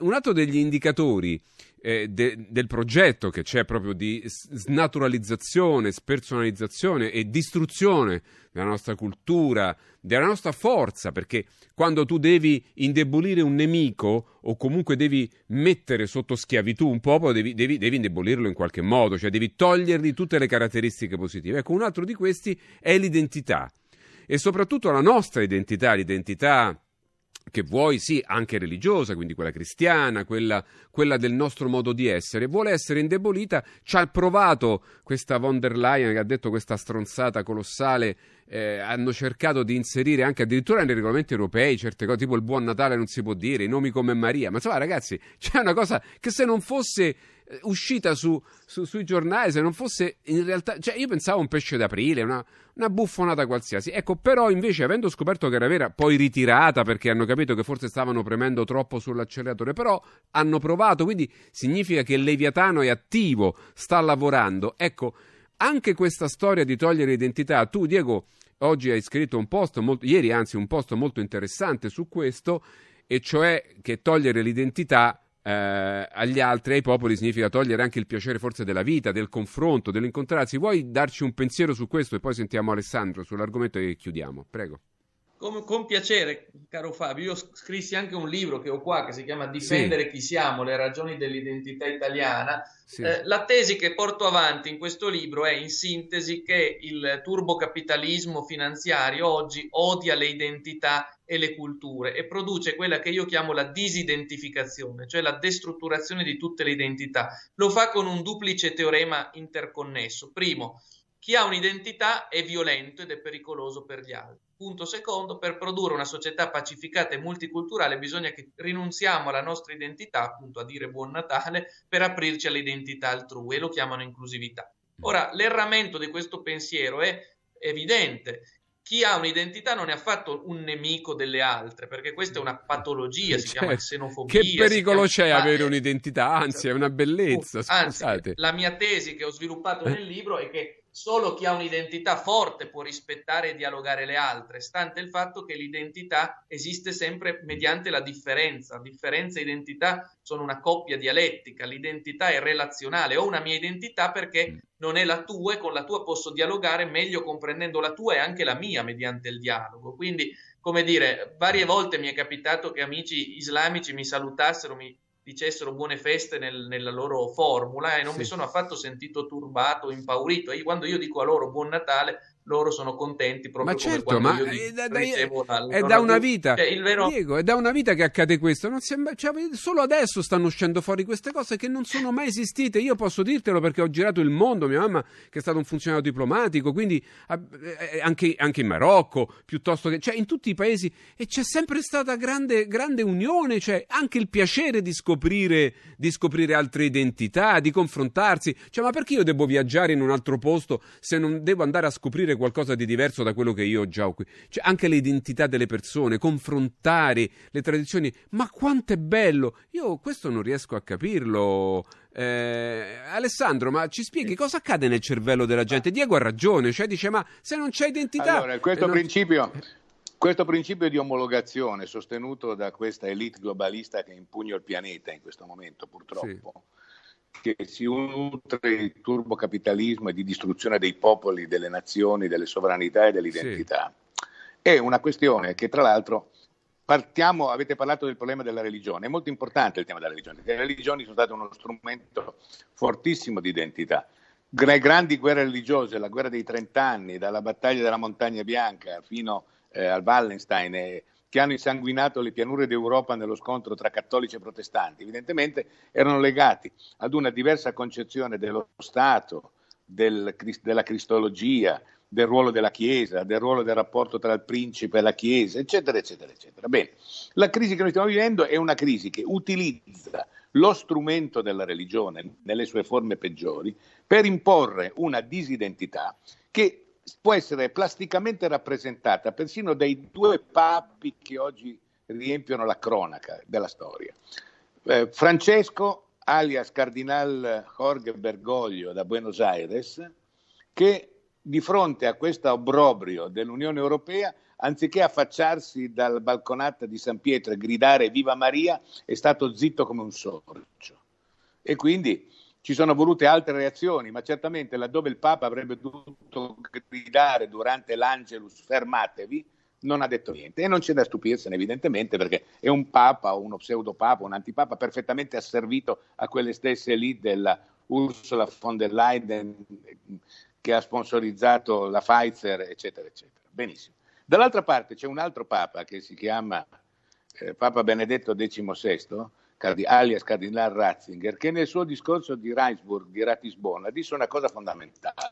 Un altro degli indicatori eh, de, del progetto che c'è proprio di snaturalizzazione, spersonalizzazione e distruzione della nostra cultura, della nostra forza, perché quando tu devi indebolire un nemico o comunque devi mettere sotto schiavitù un popolo, devi, devi, devi indebolirlo in qualche modo, cioè devi togliergli tutte le caratteristiche positive. Ecco, un altro di questi è l'identità e soprattutto la nostra identità, l'identità che vuoi sì anche religiosa, quindi quella cristiana, quella, quella, del nostro modo di essere, vuole essere indebolita, ci ha provato questa von der Leyen che ha detto questa stronzata colossale, eh, hanno cercato di inserire anche addirittura nei regolamenti europei certe cose, tipo il buon Natale non si può dire, i nomi come Maria, ma insomma ragazzi c'è una cosa che se non fosse uscita su, su, sui giornali, se non fosse in realtà, cioè io pensavo un pesce d'aprile, una, una buffonata qualsiasi. Ecco, però invece avendo scoperto che era vera, poi ritirata perché hanno capito che forse stavano premendo troppo sull'acceleratore, però hanno provato, quindi significa che Leviatano è attivo, sta lavorando. Ecco, anche questa storia di togliere identità, tu Diego oggi hai scritto un post, molto, ieri anzi un post molto interessante su questo, e cioè che togliere l'identità eh, agli altri, ai popoli, significa togliere anche il piacere forse della vita, del confronto, dell'incontrarsi. Vuoi darci un pensiero su questo e poi sentiamo Alessandro sull'argomento e chiudiamo? Prego. Con, con, piacere, caro Fabio. Io scrissi anche un libro che ho qua che si chiama Difendere sì. chi siamo, le ragioni dell'identità italiana. Sì. Eh, la tesi che porto avanti in questo libro è in sintesi che il turbocapitalismo finanziario oggi odia le identità e le culture e produce quella che io chiamo la disidentificazione, cioè la destrutturazione di tutte le identità. Lo fa con un duplice teorema interconnesso. Primo, chi ha un'identità è violento ed è pericoloso per gli altri. Punto secondo, per produrre una società pacificata e multiculturale bisogna che rinunziamo alla nostra identità, appunto a dire buon Natale, per aprirci all'identità altrui e lo chiamano inclusività. Ora, l'erramento di questo pensiero è evidente. Chi ha un'identità non è affatto un nemico delle altre, perché questa è una patologia, si cioè, chiama xenofobia. Che pericolo c'è avere un'identità? Anzi, è una bellezza. Anzi, la mia tesi che ho sviluppato nel libro è che Solo chi ha un'identità forte può rispettare e dialogare le altre, stante il fatto che l'identità esiste sempre mediante la differenza. Differenza e identità sono una coppia dialettica, l'identità è relazionale. Ho una mia identità perché non è la tua e con la tua posso dialogare meglio comprendendo la tua e anche la mia mediante il dialogo. Quindi, come dire, varie volte mi è capitato che amici islamici mi salutassero, mi dicessero buone feste nel, nella loro formula e non sì. mi sono affatto sentito turbato, impaurito. E quando io dico a loro buon Natale, loro sono contenti proprio ma certo, ma è da, da, è da una vita. Cioè, vero... Diego, è da una vita che accade questo. Sembra, cioè, solo adesso stanno uscendo fuori queste cose che non sono mai esistite. Io posso dirtelo perché ho girato il mondo mia mamma che è stato un funzionario diplomatico quindi eh, anche, anche, in Marocco piuttosto che cioè in tutti i paesi. E c'è sempre stata grande, grande unione cioè anche il piacere di scoprire, di scoprire altre identità di confrontarsi. Cioè ma perché io devo viaggiare in un altro posto se non devo andare a scoprire qualcosa di diverso da quello che io già ho qui. Cioè, anche le identità delle persone, confrontare le tradizioni. Ma quanto è bello! Io questo non riesco a capirlo. Eh, Alessandro, ma ci spieghi cosa accade nel cervello della gente? Diego ha ragione, cioè dice: Ma se non c'è identità. Allora, questo, non... principio, questo principio di omologazione sostenuto da questa elite globalista che impugna il pianeta in questo momento, purtroppo. Sì che si nutre di turbocapitalismo e di distruzione dei popoli, delle nazioni, delle sovranità e dell'identità. Sì. È una questione che tra l'altro partiamo, avete parlato del problema della religione, è molto importante il tema della religione, le religioni sono state uno strumento fortissimo di identità. Le grandi guerre religiose, la guerra dei trent'anni, dalla battaglia della Montagna Bianca fino eh, al Wallenstein e che hanno insanguinato le pianure d'Europa nello scontro tra cattolici e protestanti, evidentemente erano legati ad una diversa concezione dello Stato, del, della cristologia, del ruolo della Chiesa, del ruolo del rapporto tra il principe e la Chiesa, eccetera, eccetera, eccetera. Bene, la crisi che noi stiamo vivendo è una crisi che utilizza lo strumento della religione nelle sue forme peggiori per imporre una disidentità che può essere plasticamente rappresentata persino dai due papi che oggi riempiono la cronaca della storia. Eh, Francesco, alias Cardinal Jorge Bergoglio da Buenos Aires, che di fronte a questo obbrobrio dell'Unione Europea, anziché affacciarsi dal balconato di San Pietro e gridare Viva Maria, è stato zitto come un sorcio. E quindi ci sono volute altre reazioni, ma certamente laddove il Papa avrebbe dovuto gridare durante l'Angelus fermatevi, non ha detto niente e non c'è da stupirsene evidentemente perché è un papa uno pseudopapa, un antipapa perfettamente asservito a quelle stesse lì della Ursula von der Leyen che ha sponsorizzato la Pfizer, eccetera, eccetera. Benissimo. Dall'altra parte c'è un altro Papa che si chiama eh, Papa Benedetto XVI, alias Cardinal Ratzinger, che nel suo discorso di Reinsburg, di Ratisbona, disse una cosa fondamentale,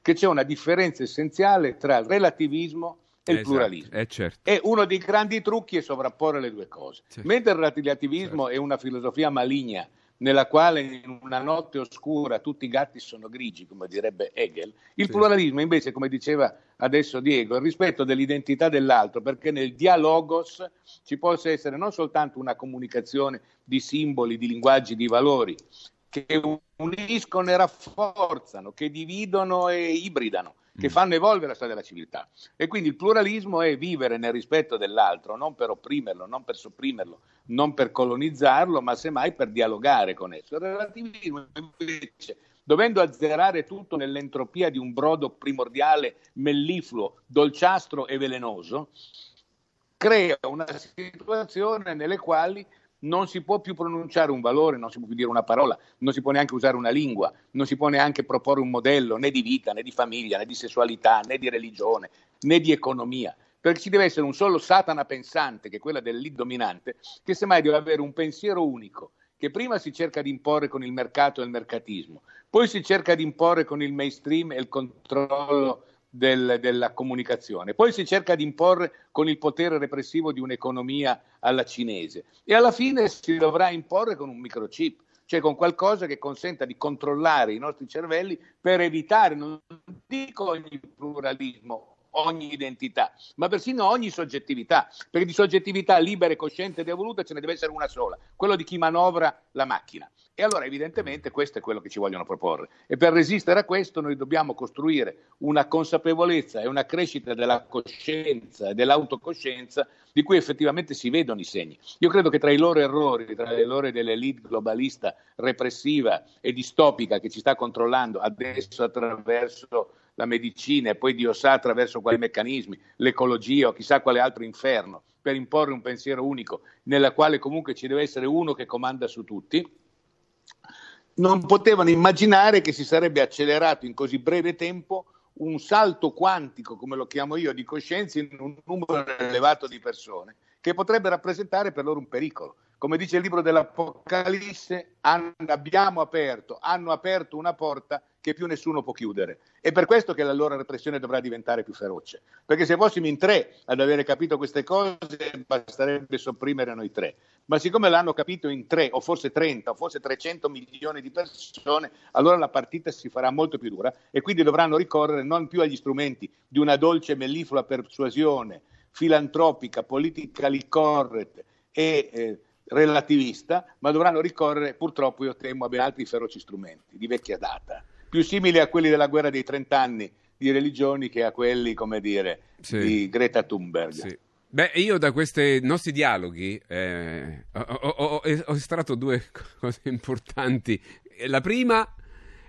che c'è una differenza essenziale tra il relativismo e il esatto, pluralismo. Eh, certo. E uno dei grandi trucchi è sovrapporre le due cose. Certo. Mentre il relativismo certo. è una filosofia maligna nella quale in una notte oscura tutti i gatti sono grigi, come direbbe Hegel. Il sì. pluralismo invece, come diceva adesso Diego, è il rispetto dell'identità dell'altro, perché nel dialogos ci possa essere non soltanto una comunicazione di simboli, di linguaggi, di valori, che uniscono e rafforzano, che dividono e ibridano, che mm. fanno evolvere la storia della civiltà. E quindi il pluralismo è vivere nel rispetto dell'altro, non per opprimerlo, non per sopprimerlo, non per colonizzarlo, ma semmai per dialogare con esso. Il relativismo invece, dovendo azzerare tutto nell'entropia di un brodo primordiale, mellifluo, dolciastro e velenoso, crea una situazione nelle quali non si può più pronunciare un valore, non si può più dire una parola, non si può neanche usare una lingua, non si può neanche proporre un modello né di vita, né di famiglia, né di sessualità, né di religione, né di economia. Perché ci deve essere un solo Satana pensante, che è quella del lead dominante, che semmai deve avere un pensiero unico, che prima si cerca di imporre con il mercato e il mercatismo, poi si cerca di imporre con il mainstream e il controllo del, della comunicazione. Poi si cerca di imporre con il potere repressivo di un'economia alla cinese e alla fine si dovrà imporre con un microchip, cioè con qualcosa che consenta di controllare i nostri cervelli per evitare, non dico ogni pluralismo, ogni identità, ma persino ogni soggettività, perché di soggettività libera e cosciente ed evoluta ce ne deve essere una sola, quello di chi manovra la macchina. E allora evidentemente questo è quello che ci vogliono proporre. E per resistere a questo noi dobbiamo costruire una consapevolezza e una crescita della coscienza e dell'autocoscienza di cui effettivamente si vedono i segni. Io credo che tra i loro errori, tra le loro dell'elite globalista repressiva e distopica che ci sta controllando adesso attraverso la medicina e poi Dio sa attraverso quali meccanismi, l'ecologia o chissà quale altro inferno, per imporre un pensiero unico, nella quale comunque ci deve essere uno che comanda su tutti, non potevano immaginare che si sarebbe accelerato in così breve tempo un salto quantico, come lo chiamo io, di coscienza in un numero elevato di persone, che potrebbe rappresentare per loro un pericolo. Come dice il libro dell'Apocalisse, abbiamo aperto, hanno aperto una porta che più nessuno può chiudere. È per questo che la loro repressione dovrà diventare più feroce. Perché se fossimo in tre ad avere capito queste cose, basterebbe sopprimere noi tre. Ma siccome l'hanno capito in tre, o forse 30, o forse 300 milioni di persone, allora la partita si farà molto più dura e quindi dovranno ricorrere non più agli strumenti di una dolce melliflua persuasione filantropica, politically correct e eh, relativista, ma dovranno ricorrere, purtroppo io temo, a ben altri feroci strumenti di vecchia data, più simili a quelli della guerra dei trent'anni di religioni che a quelli, come dire, sì. di Greta Thunberg. Sì. Beh, io da questi nostri dialoghi eh, ho, ho, ho, ho estratto due cose importanti. La prima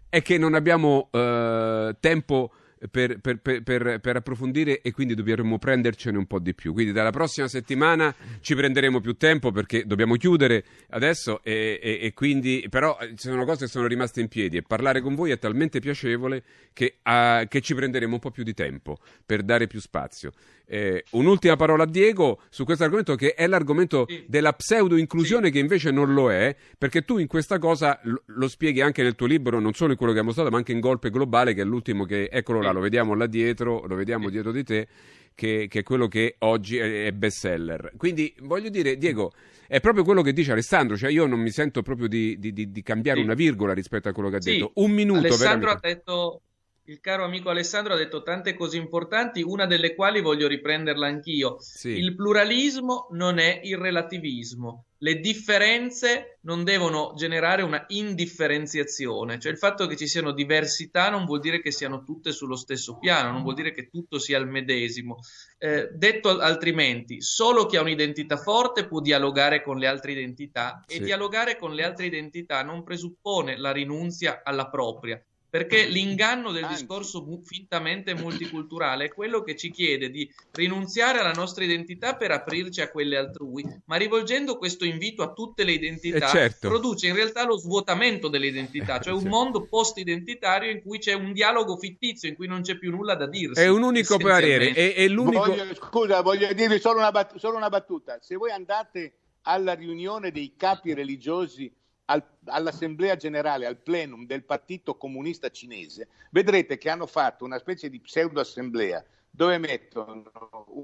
è che non abbiamo eh, tempo per, per, per, per, approfondire e quindi dobbiamo prendercene un po' di più. Quindi dalla prossima settimana ci prenderemo più tempo perché dobbiamo chiudere adesso e, e, e quindi però ci sono cose che sono rimaste in piedi e parlare con voi è talmente piacevole che, uh, che ci prenderemo un po' più di tempo per dare più spazio. Eh, un'ultima parola a Diego su questo argomento che è l'argomento sì. della pseudo-inclusione sì. che invece non lo è, perché tu in questa cosa lo, lo, spieghi anche nel tuo libro, non solo in quello che abbiamo mostrato, ma anche in Golpe Globale, che è l'ultimo che, eccolo là, lo vediamo là dietro, lo vediamo dietro di te, che, che, è quello che oggi è, è bestseller. Quindi voglio dire, Diego, è proprio quello che dice Alessandro, cioè io non mi sento proprio di, di, di cambiare una virgola rispetto a quello che ha detto. Un minuto Alessandro veramente. ha detto il caro amico Alessandro ha detto tante cose importanti, una delle quali voglio riprenderla anch'io. Sì. Il pluralismo non è il relativismo. Le differenze non devono generare una indifferenziazione, cioè il fatto che ci siano diversità non vuol dire che siano tutte sullo stesso piano, non vuol dire che tutto sia il medesimo. Eh, detto altrimenti, solo chi ha un'identità forte può dialogare con le altre identità sì. e dialogare con le altre identità non presuppone la rinunzia alla propria, perché l'inganno del discorso fintamente multiculturale è quello che ci chiede di rinunziare alla nostra identità per aprirci a quelle altrui, ma rivolgendo questo invito a tutte le identità, eh certo. produce in realtà lo svuotamento delle identità, cioè un certo. mondo post-identitario in cui c'è un dialogo fittizio, in cui non c'è più nulla da dirsi. È un unico parere, è, è l'unico... Voglio, scusa, voglio dirvi solo una, bat- solo una battuta. Se voi andate alla riunione dei capi religiosi al, all'assemblea generale, al plenum del Partito Comunista Cinese, vedrete che hanno fatto una specie di pseudo-assemblea dove mettono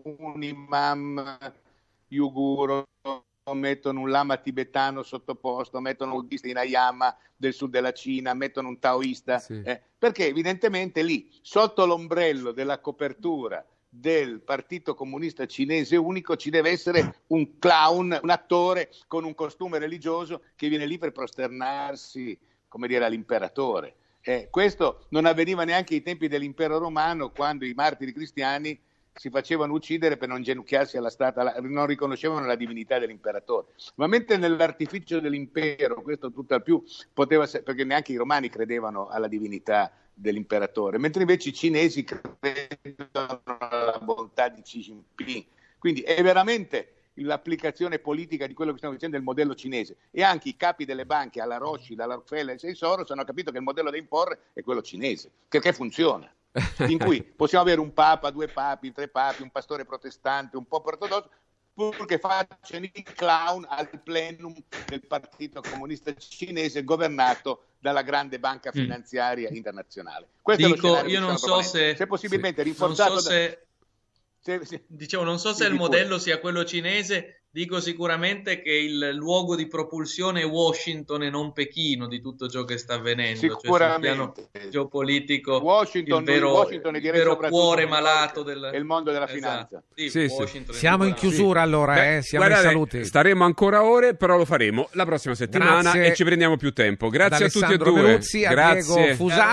un imam yuguro, mettono un lama tibetano sottoposto, mettono un buddista in Ayama del sud della Cina, mettono un taoista, sì. eh, perché evidentemente lì, sotto l'ombrello della copertura del Partito Comunista Cinese unico ci deve essere un clown, un attore con un costume religioso che viene lì per prosternarsi, come dire, all'imperatore. Eh, questo non avveniva neanche ai tempi dell'impero romano, quando i martiri cristiani si facevano uccidere per non genocchiarsi alla stata, non riconoscevano la divinità dell'imperatore. Ma mentre nell'artificio dell'impero, questo tutt'al più poteva essere, perché neanche i romani credevano alla divinità dell'imperatore, mentre invece i cinesi credono alla bontà di Xi Jinping. Quindi è veramente l'applicazione politica di quello che stiamo dicendo del modello cinese e anche i capi delle banche alla Rothschild, alla Rockefeller e Soros hanno capito che il modello da imporre è quello cinese, perché funziona. In cui possiamo avere un papa, due papi, tre papi, un pastore protestante, un po' ortodosso, purché facciano i clown al plenum del Partito Comunista Cinese governato dalla grande banca mm. finanziaria mm. internazionale. Questo Dico, io non so se, se possibilmente sì. rinforzato so se, da... se, se, dicevo, non so se il modello sia quello cinese Dico sicuramente che il luogo di propulsione è Washington e non Pechino di tutto ciò che sta avvenendo. Sicuramente. Cioè, geopolitico, Washington, il vero, Washington il vero cuore malato del il mondo della esatto. finanza. Sì, sì, sì. Siamo in chiusura allora, Beh, eh? siamo guardate, in saluti. Staremo ancora ore, però lo faremo la prossima settimana Grazie e ci prendiamo più tempo. Grazie a tutti e due. Beruzzi, Grazie. a Diego Fusato.